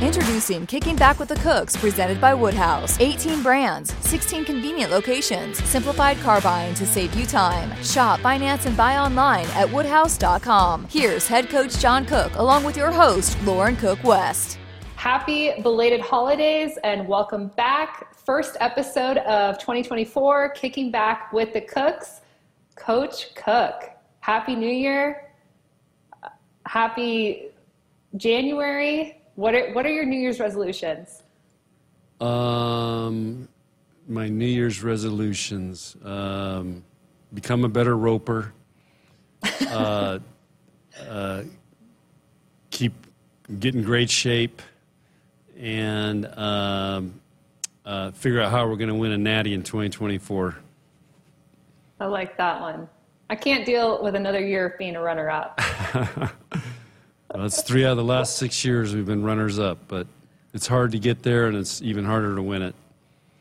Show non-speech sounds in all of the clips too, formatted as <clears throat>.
Introducing Kicking Back with the Cooks, presented by Woodhouse. 18 brands, 16 convenient locations, simplified car buying to save you time. Shop, finance, and buy online at woodhouse.com. Here's head coach John Cook, along with your host, Lauren Cook West. Happy belated holidays and welcome back. First episode of 2024, Kicking Back with the Cooks. Coach Cook, Happy New Year. Happy January. What are what are your New Year's resolutions? Um, my New Year's resolutions: um, become a better roper. <laughs> uh, uh, keep get in great shape, and um, uh, figure out how we're going to win a natty in 2024. I like that one. I can't deal with another year of being a runner-up. <laughs> Well, it's three out of the last six years we've been runners up, but it's hard to get there, and it's even harder to win it.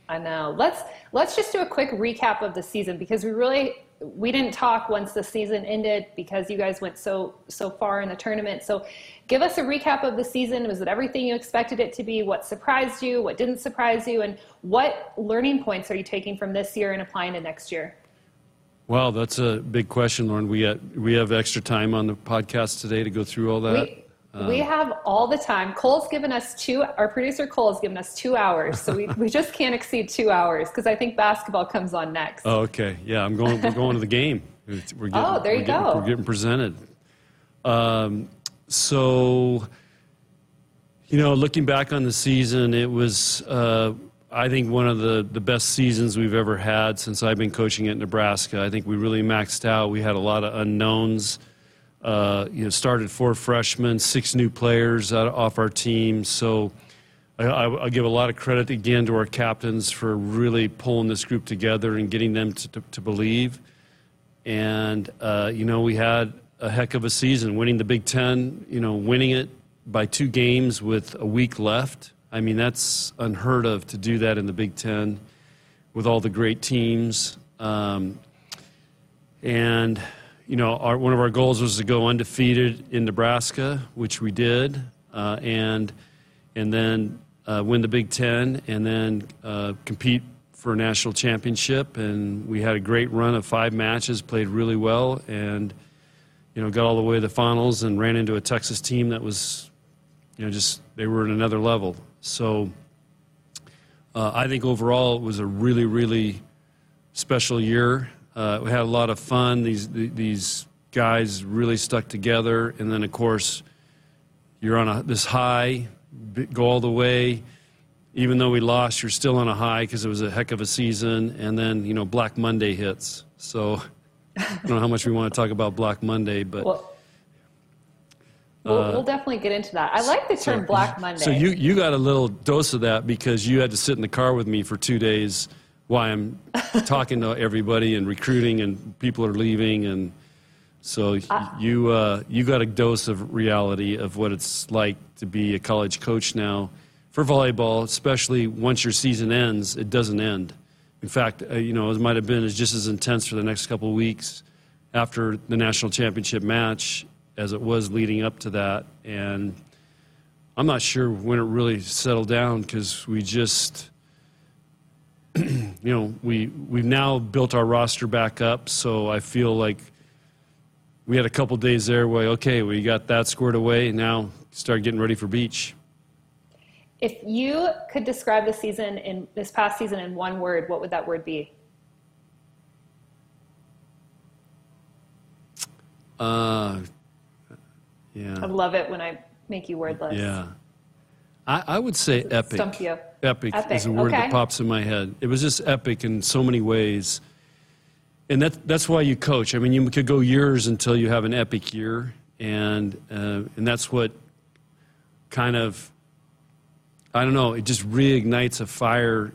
I know. Let's let's just do a quick recap of the season because we really we didn't talk once the season ended because you guys went so so far in the tournament. So give us a recap of the season. Was it everything you expected it to be? What surprised you? What didn't surprise you? And what learning points are you taking from this year and applying to next year? Well, that's a big question, Lauren. We got, we have extra time on the podcast today to go through all that. We, um, we have all the time. Cole's given us two. Our producer Cole has given us two hours, so we, <laughs> we just can't exceed two hours because I think basketball comes on next. Oh, okay. Yeah, I'm going. We're going to the game. We're getting, oh, there you go. Getting, we're getting presented. Um, so, you know, looking back on the season, it was. Uh, I think one of the, the best seasons we've ever had since I've been coaching at Nebraska. I think we really maxed out. We had a lot of unknowns. Uh, you know, started four freshmen, six new players off our team. So I, I, I, give a lot of credit again to our captains for really pulling this group together and getting them to, to, to believe. And, uh, you know, we had a heck of a season, winning the Big Ten, you know, winning it by two games with a week left I mean, that's unheard of to do that in the Big Ten with all the great teams. Um, and, you know, our, one of our goals was to go undefeated in Nebraska, which we did, uh, and, and then uh, win the Big Ten, and then uh, compete for a national championship. And we had a great run of five matches, played really well, and, you know, got all the way to the finals and ran into a Texas team that was, you know, just they were at another level. So uh, I think overall it was a really, really special year. Uh, we had a lot of fun. These these guys really stuck together, and then of course you're on a, this high, go all the way. Even though we lost, you're still on a high because it was a heck of a season. And then you know Black Monday hits. So I don't know how much we want to talk about Black Monday, but. Well, We'll, uh, we'll, definitely get into that. I like the term so, Black Monday. So you, you got a little dose of that because you had to sit in the car with me for two days while I'm <laughs> talking to everybody and recruiting and people are leaving and so uh, you uh, you got a dose of reality of what it's like to be a college coach now for volleyball, especially once your season ends. It doesn't end. In fact, uh, you know it might have been as just as intense for the next couple of weeks after the national championship match as it was leading up to that. And I'm not sure when it really settled down because we just, <clears throat> you know, we, we've now built our roster back up. So I feel like we had a couple days there where, okay, we got that squared away. Now start getting ready for beach. If you could describe the season in this past season in one word, what would that word be? Uh, yeah. I love it when I make you wordless. Yeah. I, I would say epic. Stump you. Epic, epic. is a word okay. that pops in my head. It was just epic in so many ways. And that, that's why you coach. I mean, you could go years until you have an epic year. And, uh, and that's what kind of, I don't know, it just reignites a fire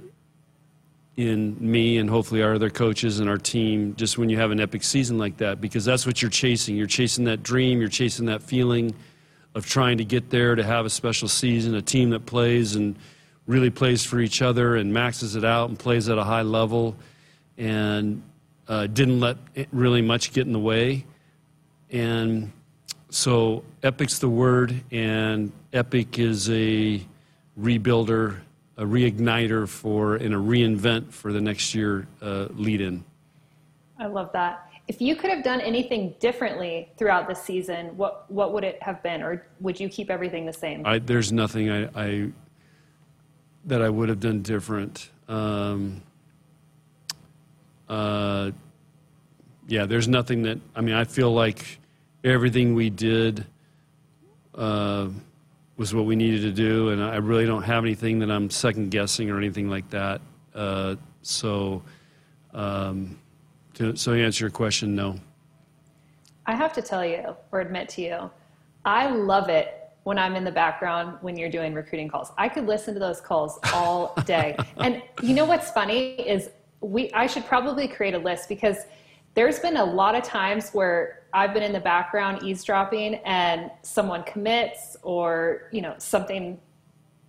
in me and hopefully our other coaches and our team just when you have an epic season like that because that's what you're chasing. You're chasing that dream, you're chasing that feeling of trying to get there to have a special season, a team that plays and really plays for each other and maxes it out and plays at a high level and uh, didn't let really much get in the way. And so epic's the word and epic is a rebuilder, a reigniter for, and a reinvent for the next year uh, lead in. I love that. If you could have done anything differently throughout the season, what, what would it have been? Or would you keep everything the same? I, there's nothing I, I, that I would have done different. Um, uh, yeah, there's nothing that, I mean, I feel like everything we did uh, was what we needed to do, and I really don't have anything that I'm second guessing or anything like that. Uh, so, um, to, so to answer your question, no. I have to tell you or admit to you, I love it when I'm in the background when you're doing recruiting calls. I could listen to those calls all day. <laughs> and you know what's funny is we I should probably create a list because there's been a lot of times where I've been in the background eavesdropping and someone commits or, you know, something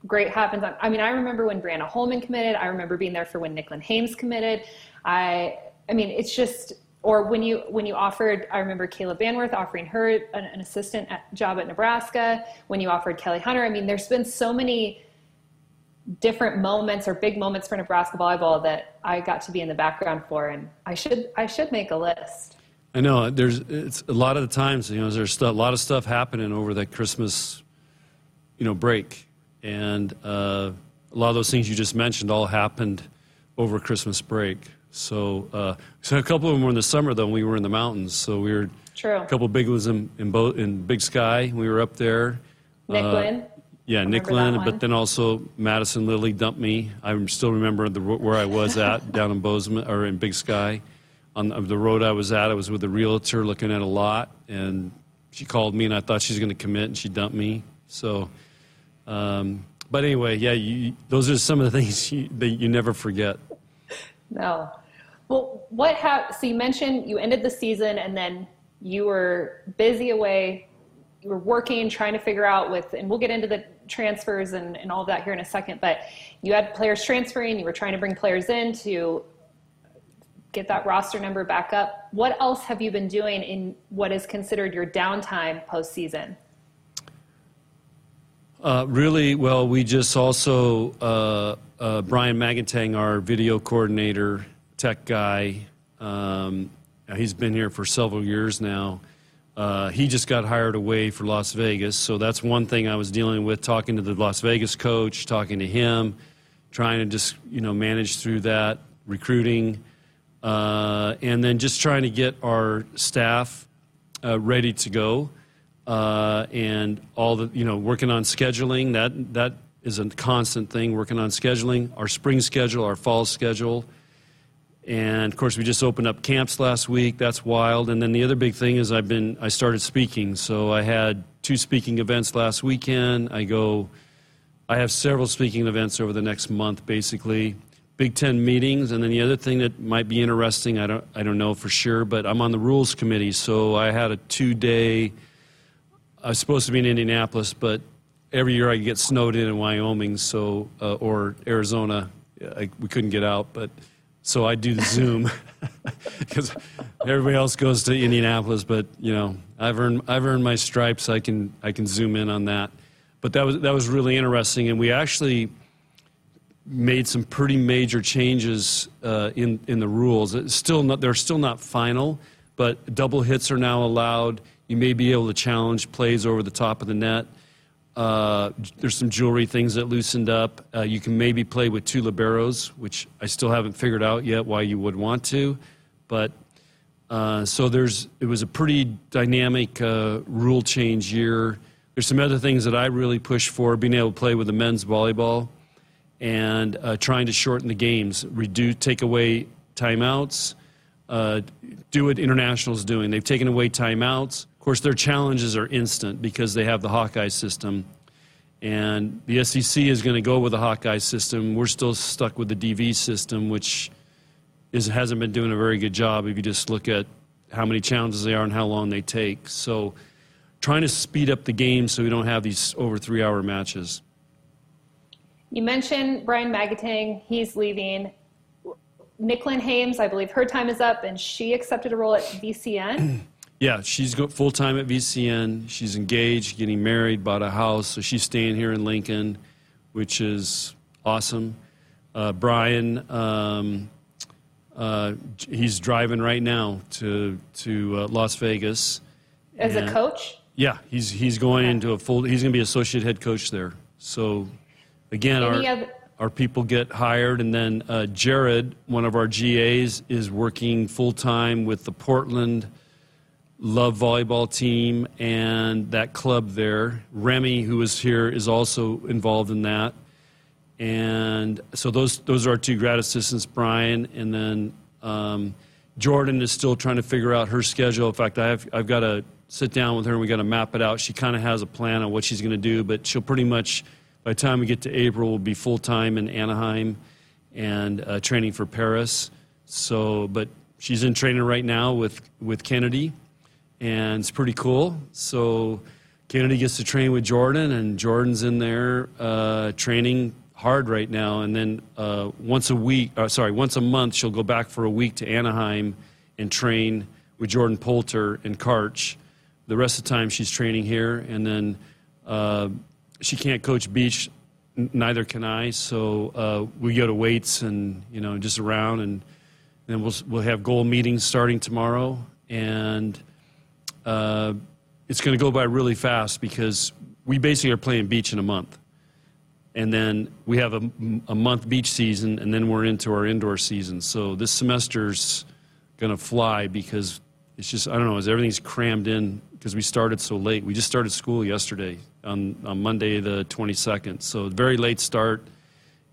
great happens. I mean, I remember when Briana Holman committed. I remember being there for when Nicklin Hames committed. I, I mean, it's just, or when you when you offered, I remember Kayla Banwarth offering her an, an assistant at, job at Nebraska. When you offered Kelly Hunter, I mean, there's been so many different moments or big moments for Nebraska volleyball that I got to be in the background for, and I should I should make a list. I know there's it's a lot of the times you know there's a lot of stuff happening over that Christmas, you know, break, and uh, a lot of those things you just mentioned all happened over Christmas break. So, uh, so a couple of them were in the summer though. we were in the mountains, so we were True. A couple of big ones in in, both, in Big Sky. We were up there. Nicklin. Uh, yeah, Nicklin, but then also Madisen Lilley dumped me. I still remember the, where I was at down in Bozeman or in Big Sky. On the road I was at, I was with a realtor looking at a lot, and she called me, and I thought she was going to commit, and she dumped me. So, um, but anyway, yeah, you, those are some of the <laughs> things you, that you never forget. No. Well, what have so you mentioned you ended the season, and then you were busy away you were working, trying to figure out with, and we'll get into the transfers and, and all of that here in a second, but you had players transferring, you were trying to bring players in to get that roster number back up. What else have you been doing in what is considered your downtime postseason? Uh, really, well, we just also, uh, uh, Brian Magantang, our video coordinator, tech guy, um, he's been here for several years now. Uh, he just got hired away for Las Vegas, so that's one thing I was dealing with. Talking to the Las Vegas coach, talking to him, trying to just you know manage through that recruiting, uh, and then just trying to get our staff uh, ready to go, uh, and all the you know working on scheduling. That that is a constant thing. Working on scheduling, our spring schedule, our fall schedule. And of course, we just opened up camps last week. That's wild. And then the other big thing is I've been I started speaking. So I had two speaking events last weekend. I go I have several speaking events over the next month basically. Big 10 meetings and then the other thing that might be interesting, I don't I don't know for sure, but I'm on the rules committee. So I had a 2-day I was supposed to be in Indianapolis, but every year I get snowed in in Wyoming, so uh, or Arizona. I, we couldn't get out, but so I do the Zoom <laughs> because everybody else goes to Indianapolis. But you know, I've earned I've earned my stripes. I can I can zoom in on that. But that was that was really interesting, and we actually made some pretty major changes uh, in in the rules. It's still not they're still not final, but double hits are now allowed. You may be able to challenge plays over the top of the net. Uh, there's some jewelry things that loosened up. Uh, you can maybe play with two liberos, which I still haven't figured out yet why you would want to. But uh, so there's it was a pretty dynamic uh, rule change year. There's some other things that I really push for: being able to play with the men's volleyball and uh, trying to shorten the games, reduce, take away timeouts, uh, do what internationals doing. They've taken away timeouts of course, their challenges are instant because they have the Hawkeye system. And the SEC is going to go with the Hawkeye system. We're still stuck with the DV system, which is, hasn't been doing a very good job if you just look at how many challenges they are and how long they take. So, trying to speed up the game so we don't have these over three hour matches. You mentioned Brian Magantang, he's leaving. Nicklin Hames, I believe her time is up, and she accepted a role at VCN. <clears throat> Yeah, she's full time at VCN. She's engaged, getting married, bought a house, so she's staying here in Lincoln. which is awesome. Uh, Brian, um, uh, he's driving right now to to uh, Las Vegas. As And- a coach? Yeah, he's he's going into a full. He's going to be associate head coach there. So, again, Any our other- our people get hired, and then uh, Jared, one of our GAs, is working full time with the Portland Love volleyball team and that club there. Remy, who is here, is also involved in that. And so those those are our two grad assistants, Brian, and then um, Jordan is still trying to figure out her schedule. In fact, I have I've got to sit down with her and we got to map it out. She kind of has a plan on what she's going to do, but she'll pretty much by the time we get to April, we'll be full time in Anaheim and uh, training for Paris. So, but she's in training right now with with Kennedy, and it's pretty cool. So. Kennedy gets to train with Jordan, and Jordan's in there uh, training hard right now. And then uh, once a week, uh, sorry, once a month, she'll go back for a week to Anaheim and train with Jordan Poulter and Karch. The rest of the time, she's training here, and then uh, she can't coach beach. Neither can I. So uh, we go to weights and you know just around, and then we'll we'll have goal meetings starting tomorrow, and uh, it's going to go by really fast because we basically are playing beach in a month. And then we have a, a month beach season, and then we're into our indoor season. So this semester's going to fly because it's just, I don't know, everything's crammed in because we started so late. We just started school yesterday on, on Monday, the 22nd. So very late start,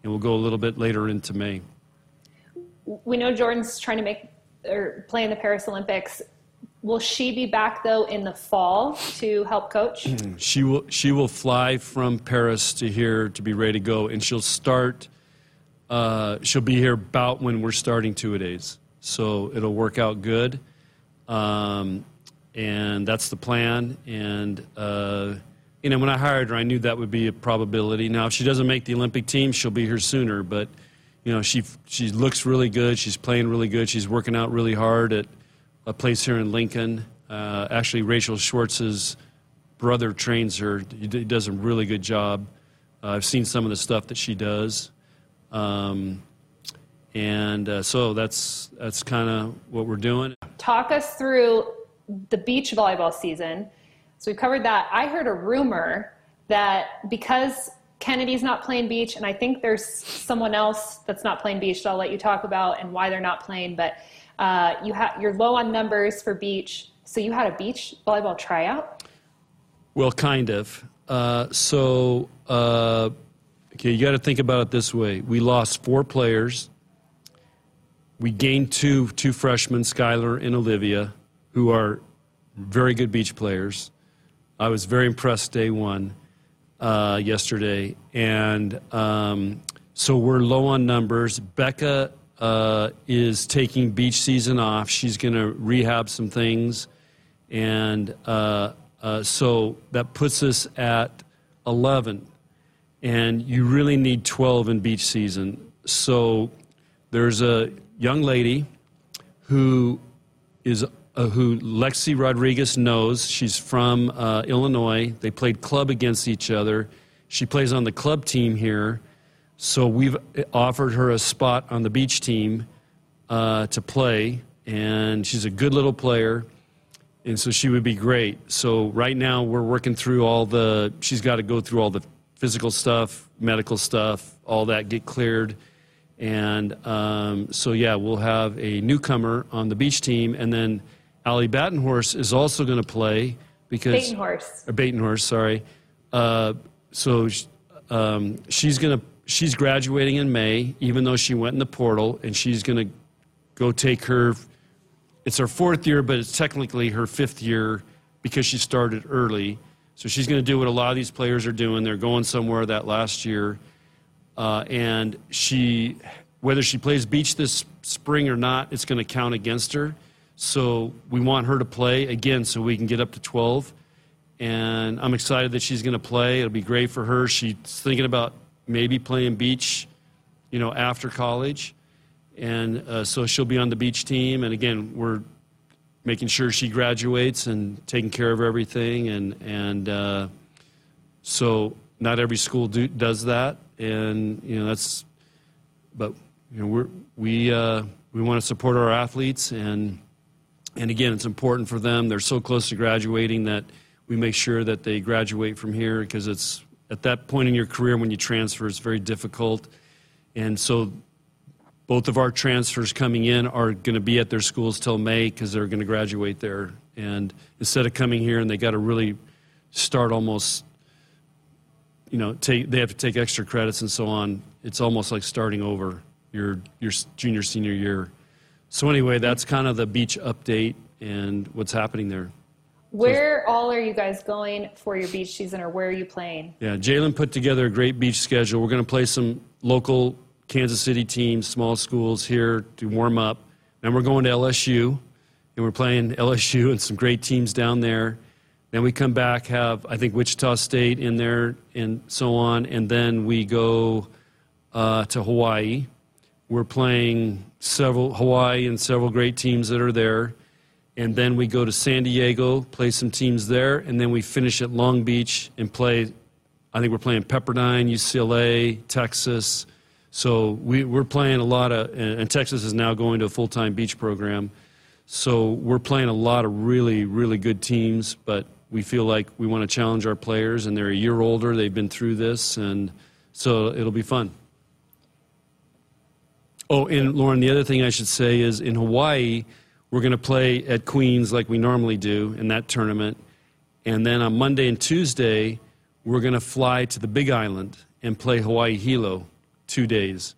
and we'll go a little bit later into May. We know Jordan's trying to make or play in the Paris Olympics. Will she be back though in the fall to help coach? <clears throat> She will she will fly from Paris to here to be ready to go, and she'll start. Uh, she'll be here about when we're starting two a days, so it'll work out good, um, and that's the plan. And uh, you know, when I hired her, I knew that would be a probability. Now, if she doesn't make the Olympic team, she'll be here sooner. But you know, she she looks really good. She's playing really good. She's working out really hard at a place here in Lincoln. Uh, actually, Rachel Schwartz's brother trains her. He does a really good job. Uh, I've seen some of the stuff that she does, um, and uh, so that's that's kind of what we're doing. Talk us through the beach volleyball season. So we've covered that. I heard a rumor that because Kennedy's not playing beach, and I think there's someone else that's not playing beach that I'll let you talk about and why they're not playing, but uh, you ha- you're low on numbers for beach. So you had a beach volleyball tryout? Well, kind of. Uh, so, uh, okay, you got to think about it this way: we lost four players. We gained two two freshmen, Skylar and Olivia, who are very good beach players. I was very impressed day one uh, yesterday, and um, so we're low on numbers. Bekka uh, is taking beach season off. She's going to rehab some things, and uh, uh, so that puts us at 11. And you really need 12 in beach season. So there's a young lady who is uh, who Lexi Rodriguez knows. She's from uh, Illinois. They played club against each other. She plays on the club team here. So we've offered her a spot on the beach team uh, to play, and she's a good little player, and so she would be great. So right now we're working through all the. She's got to go through all the physical stuff, medical stuff, all that get cleared, and um, so yeah, we'll have a newcomer on the beach team, and then Ali Battenhorse is also going to play because and or Batenhorst, sorry. Uh, so um, she's gonna she's graduating in May, even though she went in the portal, and she's gonna go take her. It's her fourth year, but it's technically her fifth year because she started early. So she's going to do what a lot of these players are doing. They're going somewhere that last year, uh, and she, whether she plays beach this spring or not, it's going to count against her. So we want her to play again, so we can get up to 12 and I'm excited that she's going to play. It'll be great for her. She's thinking about maybe playing beach, you know, after college, and uh, so she'll be on the beach team. And again, we're making sure she graduates and taking care of everything, and and uh, so not every school do, does that, and you know that's. But you know we're we uh, we want to support our athletes, and and again, it's important for them. They're so close to graduating that we make sure that they graduate from here because it's at that point in your career when you transfer, it's very difficult, and so both of our transfers coming in are going to be at their schools till May because they're going to graduate there. And instead of coming here and they got to really start almost, you know, take, they have to take extra credits and so on. It's almost like starting over your your junior senior year. So anyway, that's kind of the beach update and what's happening there. Where all are you guys going for your beach season, or where are you playing? Yeah, Jaylen put together a great beach schedule. We're going to play some local Kansas City teams, small schools here to warm up. Then we're going to LSU, and we're playing <laughs> LSU and some great teams down there. Then we come back, have I think Wichita State in there, and so on, and then we go uh, to Hawaii. We're playing several Hawaii and several great teams that are there, and then we go to San Diego, play some teams there, and then we finish at Long Beach and play. I think we're playing Pepperdine, UCLA, Texas. So we, we're playing a lot of, and Texas is now going to a full time beach program. So we're playing a lot of really, really good teams, but we feel like we want to challenge our players, and they're a year older. They've been through this, and so it'll be fun. Oh, and Lauren, the other thing I should say is in Hawaii, we're going to play at Queens like we normally do in that tournament. And then on Monday and Tuesday, we're going to fly to the Big Island and play Hawaii Hilo two days.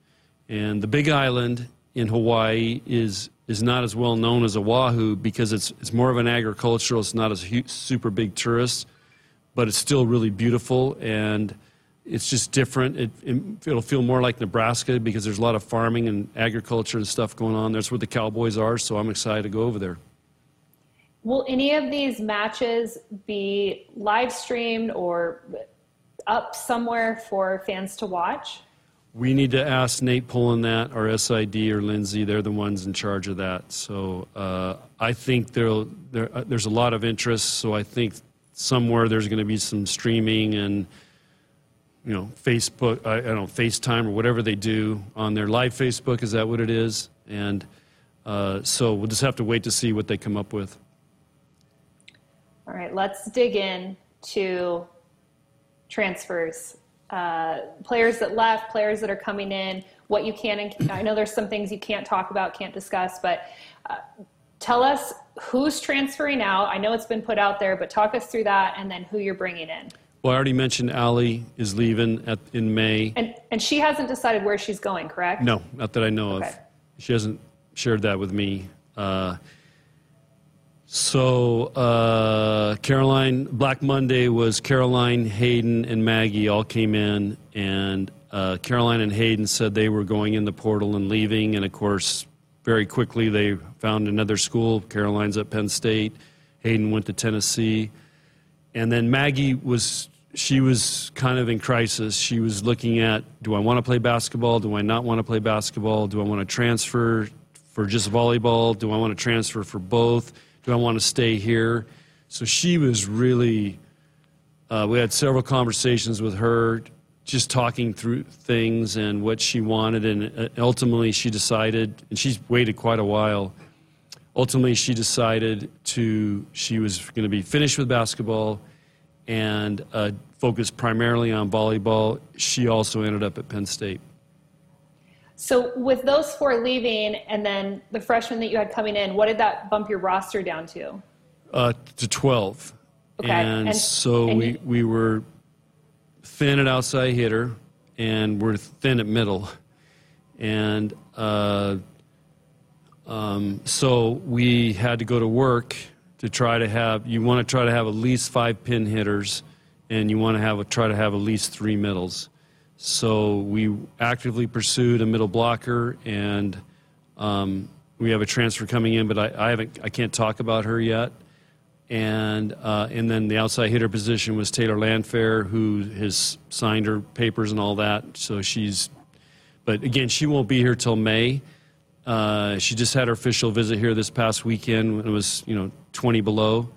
And the Big Island in Hawaii is is not as well known as Oahu because it's it's more of an agricultural. It's not as super big tourist, but it's still really beautiful and it's just different. It, it, will feel more like Nebraska because there's a lot of farming and agriculture and stuff going on. That's where the Cowboys are, so I'm excited to go over there. Will any of these matches be live streamed or up somewhere for fans to watch? We need to ask Nate Pullen that, or SID, or Lindsay. They're the ones in charge of that. So uh, I think there, uh, there's a lot of interest. So I think somewhere there's going to be some streaming and you know Facebook, I, I, don't know FaceTime or whatever they do on their live Facebook. Is that what it is? And uh, so we'll just have to wait to see what they come up with. All right, let's dig in to transfers uh, players that left, players that are coming in, what you can and I know there's some things you can't talk about, can't discuss, but uh, tell us who's transferring out. I know it's been put out there, but talk us through that and then who you're bringing in. Well, I already mentioned Allie is leaving at, in May. And, and she hasn't decided where she's going, correct? No, not that I know okay. of. She hasn't shared that with me. Uh, so uh, Caroline Black Monday was Caroline, Hayden, and Maggie all came in, and uh, Caroline and Hayden said they were going in the portal and leaving, and of course, very quickly they found another school. Caroline's at Penn State, Hayden went to Tennessee, and then Maggie was she was kind of in crisis. She was looking at do I want to play basketball? Do I not want to play basketball? Do I want to transfer for just volleyball? Do I want to transfer for both? Do I want to stay here? So she was really, uh, we had several conversations with her, just talking through things and what she wanted. And uh, ultimately, she decided, and she's waited quite a while. Ultimately, she decided to, she was going to be finished with basketball and uh, focus primarily on volleyball. She also ended up at Penn State. So with those four leaving, and then the freshmen that you had coming in, what did that bump your roster down to? Uh, to twelve. Okay. And, and so and we you, we were thin at outside hitter, and we're thin at middle, and uh, um, so we had to go to work to try to have. You want to try to have at least five pin hitters, and you want to have a, try to have at least three middles. So we actively pursued a middle blocker, and um, we have a transfer coming in, but I, I, haven't, I can't talk about her yet. And uh, and then the outside hitter position was Taylor Landfair, who has signed her papers and all that. So she's, but again, she won't be here till May. Uh, she just had her official visit here this past weekend when it was you know 20 below,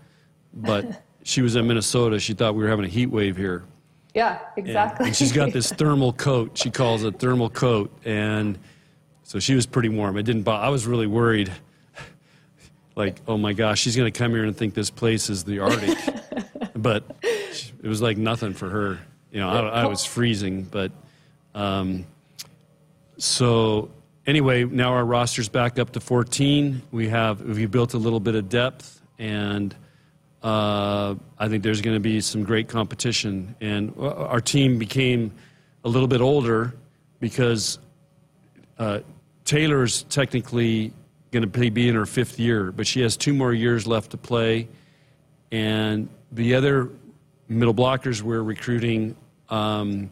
but <laughs> she was in Minnesota. She thought we were having a heat wave here. Yeah, exactly. And, and she's got this <laughs> thermal coat. She calls it thermal coat, and so she was pretty warm. It didn't. Bother, I was really worried. Like, oh my gosh, she's going to come here and think this place is the Arctic. <laughs> but it was like nothing for her. You know, I, I was freezing, but um, so anyway, now our roster's back up to 14. We have we built a little bit of depth, and uh, I think there's going to be some great competition. And our team became a little bit older because uh, Taylor's technically going to be in her fifth year, but she has two more years left to play. And the other middle blockers we're recruiting um,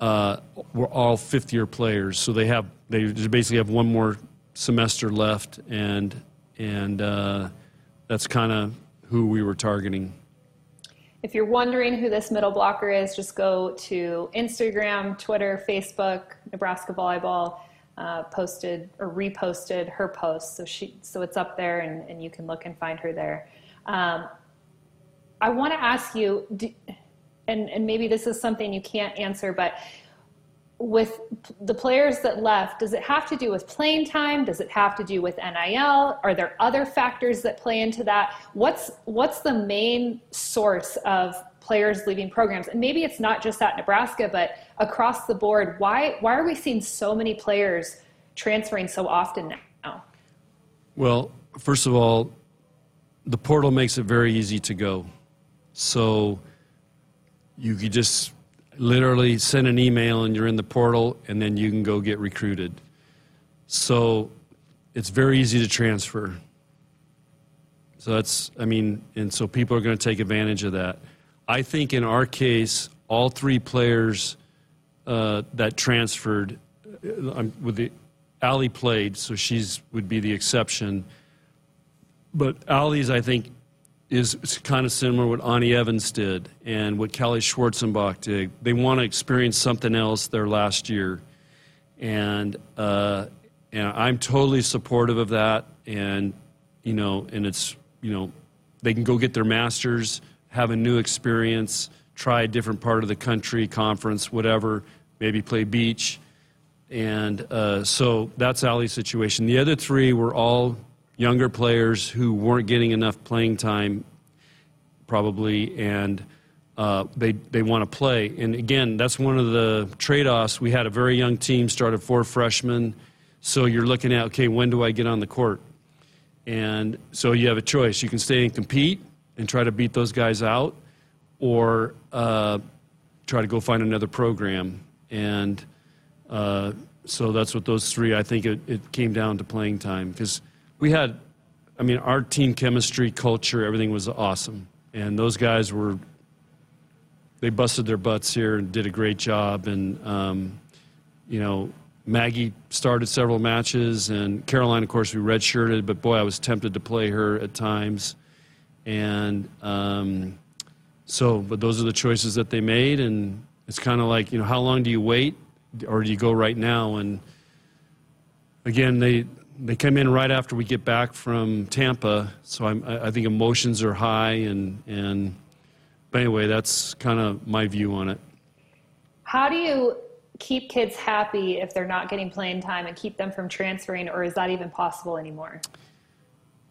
uh, were all fifth year players, so they have they basically have one more semester left, and and uh, that's kind of who we were targeting. If you're wondering who this middle blocker is, just go to Instagram, Twitter, Facebook, Nebraska Volleyball. Uh, posted or reposted her post, so she so it's up there, and, and you can look and find her there. Um, I want to ask you, do, and and maybe this is something you can't answer, but with the players that left, does it have to do with playing time? Does it have to do with NIL? Are there other factors that play into that? What's what's the main source of players leaving programs? And maybe it's not just at Nebraska, but across the board. Why why are we seeing so many players transferring so often now? Well, first of all, the portal makes it very easy to go. So you could just literally send an email and you're in the portal and then you can go get recruited. So it's very easy to transfer. So that's, I mean, and so people are going to take advantage of that. I think in our case, all three players uh, that transferred, uh, with the Allie played, so she's would be the exception. But Allie's, I think, is kind of similar what Ani Evans did and what Callie Schwarzenbach did. They want to experience something else their last year. And, uh, and I'm totally supportive of that. And, you know, and it's, you know, they can go get their master's, have a new experience, try a different part of the country, conference, whatever, maybe play beach. And uh, so that's Allie's situation. The other three were all younger players who weren't getting enough playing time, probably, and uh, they they want to play. And again, that's one of the trade-offs. We had a very young team, started four freshmen, so you're looking at okay, when do I get on the court? And so you have a choice. You can stay and compete and try to beat those guys out, or uh, try to go find another program. And uh, so that's what those three. I think it, it came down to playing time because we had, I mean, our team chemistry, culture, everything was awesome. And those guys were, they busted their butts here and did a great job. And, um, you know, Maggie started several matches, and Caroline, of course, we redshirted, but boy, I was tempted to play her at times. And um, so, but those are the choices that they made, and it's kind of like, you know, how long do you wait, or do you go right now? And again, they they come in right after we get back from Tampa, so I'm, I think emotions are high, and and but anyway, that's kind of my view on it. How do you keep kids happy if they're not getting playing time and keep them from transferring, or is that even possible anymore?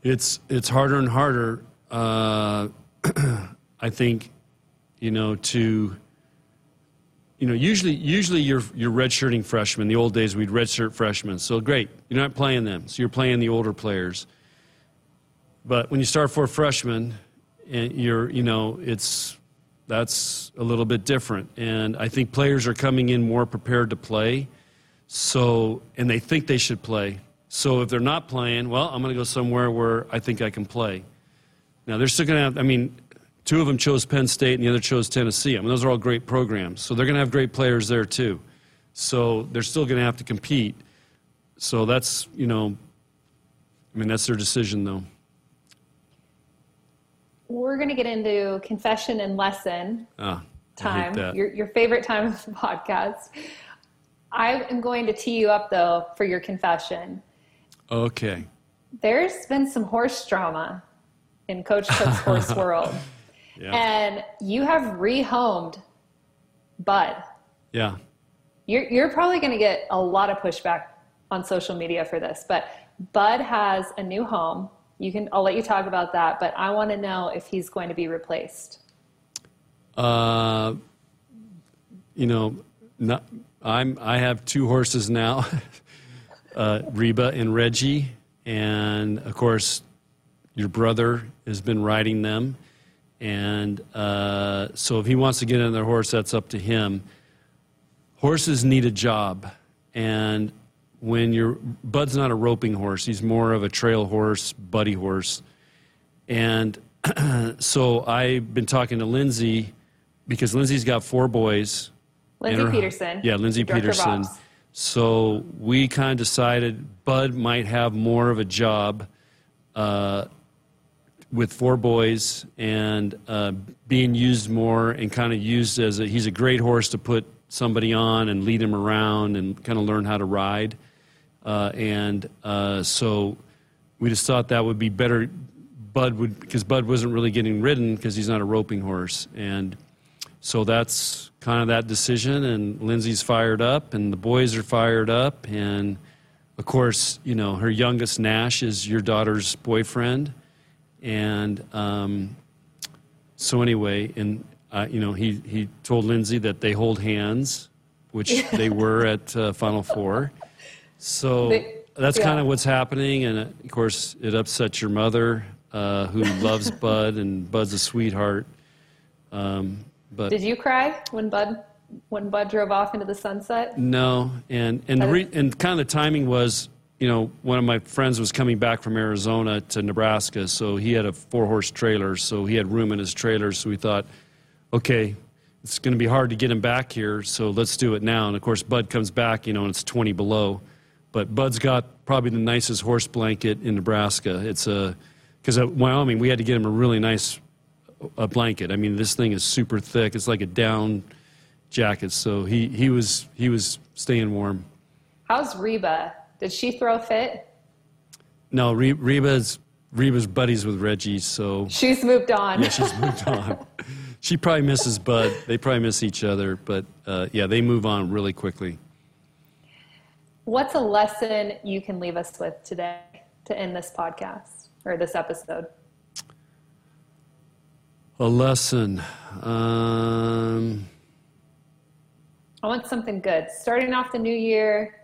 It's it's harder and harder. Uh, <clears throat> I think, you know, to you know, usually, usually you're, you're redshirting freshmen. The old days, we'd redshirt freshmen. So great, you're not playing them. So you're playing the older players. But when you start for freshmen, and eh, you're, you know, it's that's a little bit different. And I think players are coming in more prepared to play. So, and they think they should play. So if they're not playing, well, I'm going to go somewhere where I think I can play. Now they're still going to have. I mean, Two of them chose Penn State and the other chose Tennessee. I mean, those are all great programs. So they're going to have great players there too. So they're still going to have to compete. So that's, you know, I mean, that's their decision though. We're going to get into confession and lesson ah, time, your, your favorite time of the podcast. I am going to tee you up though for your confession. Okay. There's been some horse drama in Coach Cook's horse <laughs> world. And you have rehomed Bud. Yeah. You're, you're probably going to get a lot of pushback on social media for this, but Bud has a new home. You can, I'll let you talk about that, but I want to know if he's going to be replaced. Uh, you know, not, I'm, I have two horses now, <laughs> uh, Reba and Reggie. And of course, your brother has been riding them. And uh, so if he wants to get on their horse, that's up to him. Horses need a job. And when you're, Bud's not a roping horse, he's more of a trail horse, buddy horse. And <clears throat> so I've been talking to Lindsay because Lindsay's got four boys. Lindsay her- Peterson. Yeah, Lindsay Director Peterson. So we kind of decided Bud might have more of a job uh, with four boys and uh, being used more and kind of used as a, he's a great horse to put somebody on and lead him around and kind of learn how to ride. Uh, and uh, so we just thought that would be better. Bud would because Bud wasn't really getting ridden because he's not a roping horse, and so that's kind of that decision. And Lindsay's fired up, and the boys are fired up, and of course, you know her youngest Nash is your daughter's boyfriend, and um, so anyway, and uh, you know he he told Lindsay that they hold hands, which <laughs> they were at uh, Final Four. So They- that's yeah. kind of what's happening, and uh, of course, it upsets your mother, uh, who <laughs> loves Bud, and Bud's a sweetheart. Um, but Did you cry when Bud when Bud drove off into the sunset? no, and and the re- and kind of the timing was, you know, one of my friends was coming back from Arizona to Nebraska, so he had a four horse trailer, so he had room in his trailer. So we thought, okay, it's going to be hard to get him back here, so let's do it now. And of course, Bud comes back, you know, and it's 20 below, but Bud's got probably the nicest horse blanket in Nebraska. It's a because at Wyoming we had to get him a really nice a blanket. I mean, this thing is super thick. It's like a down jacket. So he, he was he was staying warm. How's Reba? Did she throw a fit? No, Re- Reba's Reba's buddies with Reggie, so She's moved on. yeah, she's moved on. She probably misses Bud. They probably miss each other, but uh, yeah, they move on really quickly. What's a lesson you can leave us with today to end this podcast or this episode? A lesson. Um, I want something good. Starting off the new year,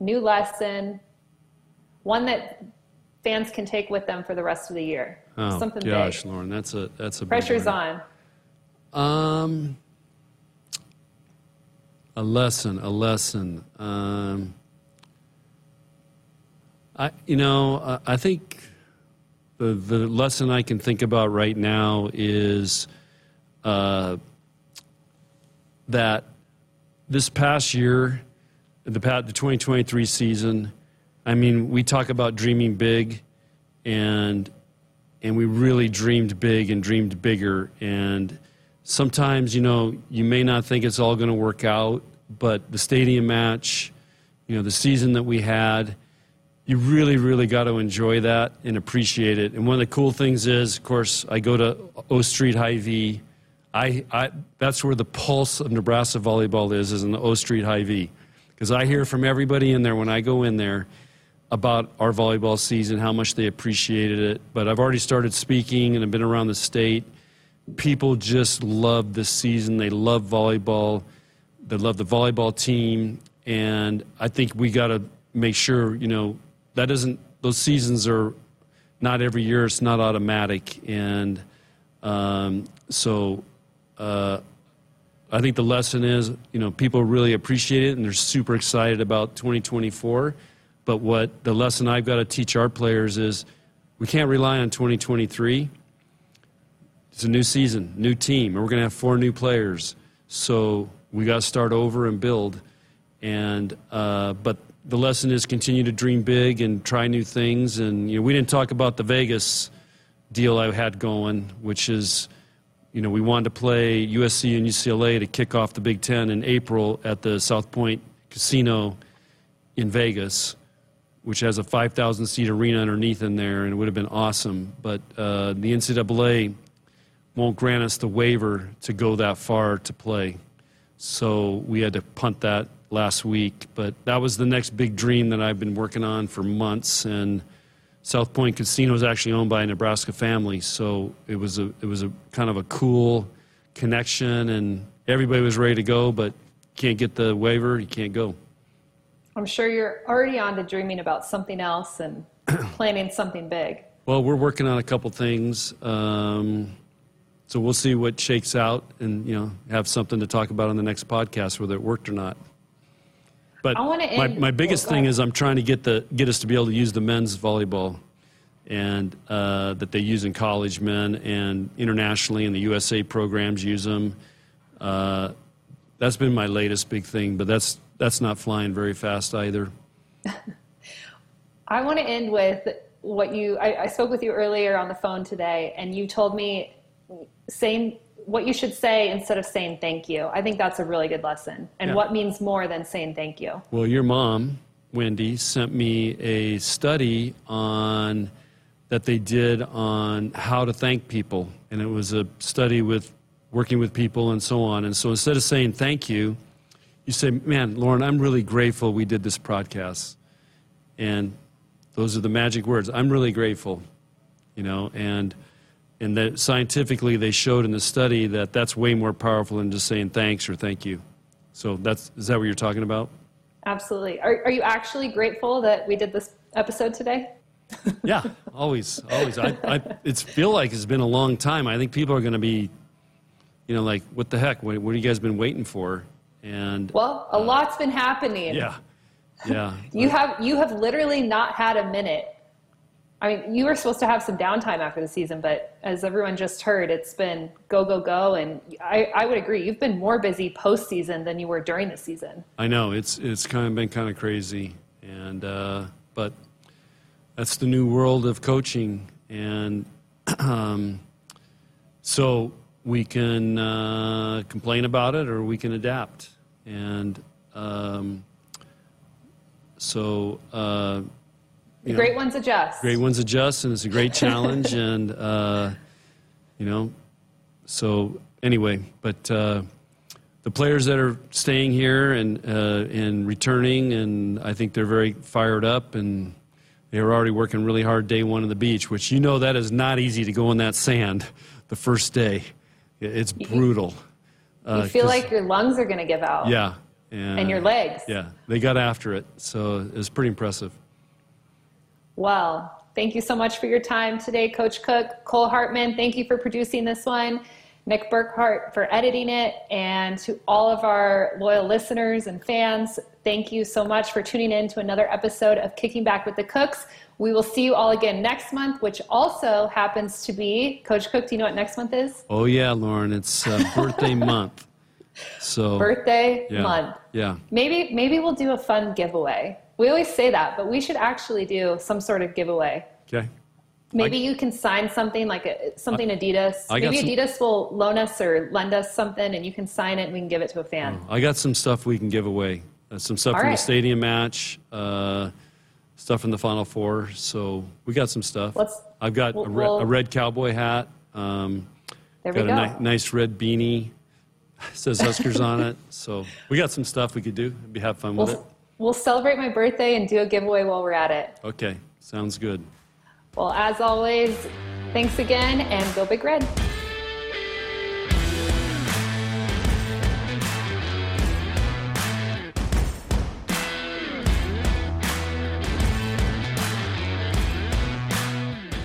new lesson, one that fans can take with them for the rest of the year. oh something gosh, big. Lauren, that's a that's a Pressure's on. Um, a lesson, a lesson. Um, I, you know, I, I think the the lesson I can think about right now is uh, that this past year, the the 2023 season. I mean, we talk about dreaming big, and and we really dreamed big and dreamed bigger. And sometimes, you know, you may not think it's all going to work out, but the stadium match, you know, the season that we had, you really, really got to enjoy that and appreciate it. And one of the cool things is, of course, I go to O Street Hy-Vee. I, I, that's where the pulse of Nebraska volleyball is, is in the O Street Hy-Vee. Because I hear from everybody in there when I go in there about our volleyball season, how much they appreciated it. But I've already started speaking and I've been around the state. People just love this season. They love volleyball. They love the volleyball team. And I think we got to make sure, you know, that doesn't, those seasons are not every year, it's not automatic. And um, so uh, I think the lesson is, you know, people really appreciate it and they're super excited about 2024. But what the lesson I've got to teach our players is we can't rely on 2023. It's a new season, new team, and we're going to have four new players. So we got to start over and build. And uh, but the lesson is continue to dream big and try new things. And you know, we didn't talk about the Vegas deal I had going, which is, you know, we wanted to play USC and UCLA to kick off the Big Ten in April at the South Point Casino in Vegas, which has a 5,000 seat arena underneath in there, and it would have been awesome. But uh, the NCAA won't grant us the waiver to go that far to play. so we had to punt that last week. But that was the next big dream that I've been working on for months. And South Point Casino is actually owned by a Nebraska family, so it was a it was a kind of a cool connection, and everybody was ready to go, but can't get the waiver, you can't go. I'm sure you're already on to dreaming about something else and <clears throat> planning something big. Well, we're working on a couple things. Um, so we'll see what shakes out and, you know, have something to talk about on the next podcast, whether it worked or not. But my, my biggest thing ahead. is I'm trying to get, the, get us to be able to use the men's volleyball and uh, that they use in college men and internationally and the USA programs use them. Uh, that's been my latest big thing, but that's, that's not flying very fast either. <laughs> I want to end with what you, I, I spoke with you earlier on the phone today, and you told me saying what you should say instead of saying thank you. I think that's a really good lesson. And Yeah. what means more than saying thank you? Well, your mom, Wendy, sent me a study on that they did on how to thank people, and it was a study with working with people and so on. And so instead of saying thank you, you say, "Man, Lauren, I'm really grateful we did this podcast." And those are the magic words. I'm really grateful, you know, and and that scientifically they showed in the study that that's way more powerful than just saying thanks or thank you. So that's is that what you're talking about? Absolutely. Are, are you actually grateful that we did this episode today? <laughs> Yeah, always, always. I, I it's feel like it's been a long time. I think people are going to be, you know, like, what the heck? What, what have you guys been waiting for? And Well, a uh, lot's been happening. yeah, yeah. <laughs> You have you have literally not had a minute. I mean, you were supposed to have some downtime after the season, but as everyone just heard, it's been go go go. And I, I would agree, you've been more busy postseason than you were during the season. I know it's it's kind of been kind of crazy, and uh, but that's the new world of coaching, and <clears throat> um, so we can uh, complain about it or we can adapt, and um, so. Uh, The you know, great ones adjust. great ones adjust, and it's a great challenge, <laughs> and uh, you know, so anyway, but uh, the players that are staying here and uh, and returning, and I think they're very fired up, and they were already working really hard day one on the beach, which you know that is not easy to go in that sand the first day. It's brutal. you Uh, feel 'cause- like your lungs are going to give out. yeah, And, And your legs. Yeah, they got after it, so it was pretty impressive. Well, thank you so much for your time today, Coach Cook. Cole Hartman, thank you for producing this one. Nick Burkhart for editing it. And to all of our loyal listeners and fans, thank you so much for tuning in to another episode of Kicking Back with the Cooks. We will see you all again next month, which also happens to be, Coach Cook, do you know what next month is? Oh yeah, Lauren, it's uh, birthday <laughs> month, so Birthday yeah, month. Yeah. Maybe maybe we'll do a fun giveaway. We always say that, but we should actually do some sort of giveaway. Okay. Maybe you can sign something like a, something Adidas. I Maybe some- Adidas will loan us or lend us something, and you can sign it and we can give it to a fan. I got some stuff we can give away. Uh, some stuff All from right. the stadium match, uh, stuff from the Final Four. So we got some stuff. Let's- I've got we'll- a, re- we'll- a red cowboy hat. Um, There we got go. a ni- nice red beanie. <laughs> says Huskers on it. So we got some stuff we could do. We'd be have fun with it. We'll, celebrate my birthday and do a giveaway while we're at it. Okay, sounds good. Well, as always, thanks again and go Big Red.